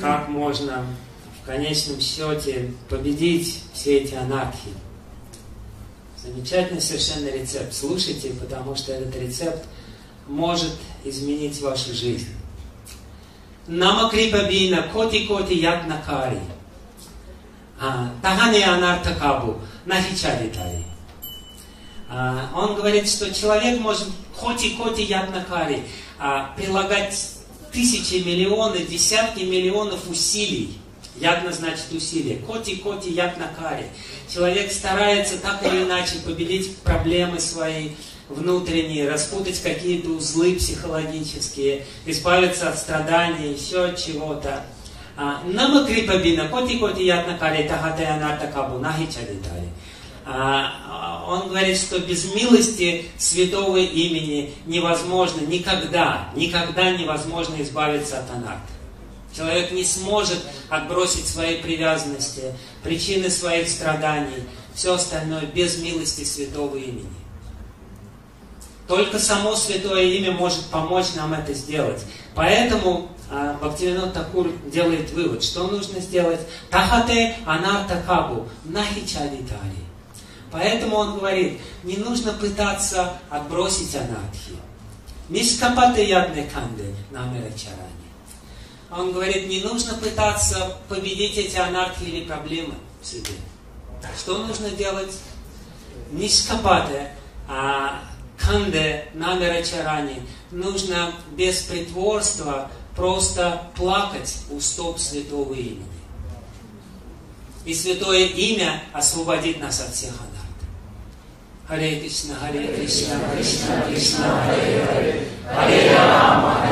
как можно в конечном счете победить все эти анархии. Замечательный совершенно рецепт. Слушайте, потому что этот рецепт может изменить вашу жизнь. Намакрипа бина коти коти як накари. Тагане анарта кабу нахичаритари. Он говорит, что человек может коти коти як накари прилагать тысячи, миллионы, десятки миллионов усилий. Ягна значит усилие. Коти, коти, як на каре. Человек старается так или иначе победить проблемы свои внутренние, распутать какие-то узлы психологические, избавиться от страданий, еще от чего-то. Нама крипабина, коти, коти, як на каре, тахатая нарта кабу, нахичадитали. Он говорит, что без милости святого имени невозможно никогда, никогда невозможно избавиться от анарта. Человек не сможет отбросить свои привязанности, причины своих страданий, все остальное без милости святого имени. Только само святое имя может помочь нам это сделать. Поэтому а, Бхактивинод Такур делает вывод, что нужно сделать. Тахате анарта кабу нахичалитари. Поэтому он говорит, не нужно пытаться отбросить анархию. Мишкапате ядне канде намера чарани. Он говорит, не нужно пытаться победить эти анархии или проблемы в себе. Что нужно делать? Нишкапате, а канде намера чарани. Нужно без притворства просто плакать у стоп святого имени. И святое имя освободит нас от всех анархий. Hare Krishna, Hare Krishna, Krishna Krishna, Hare Hare, Hare Rama,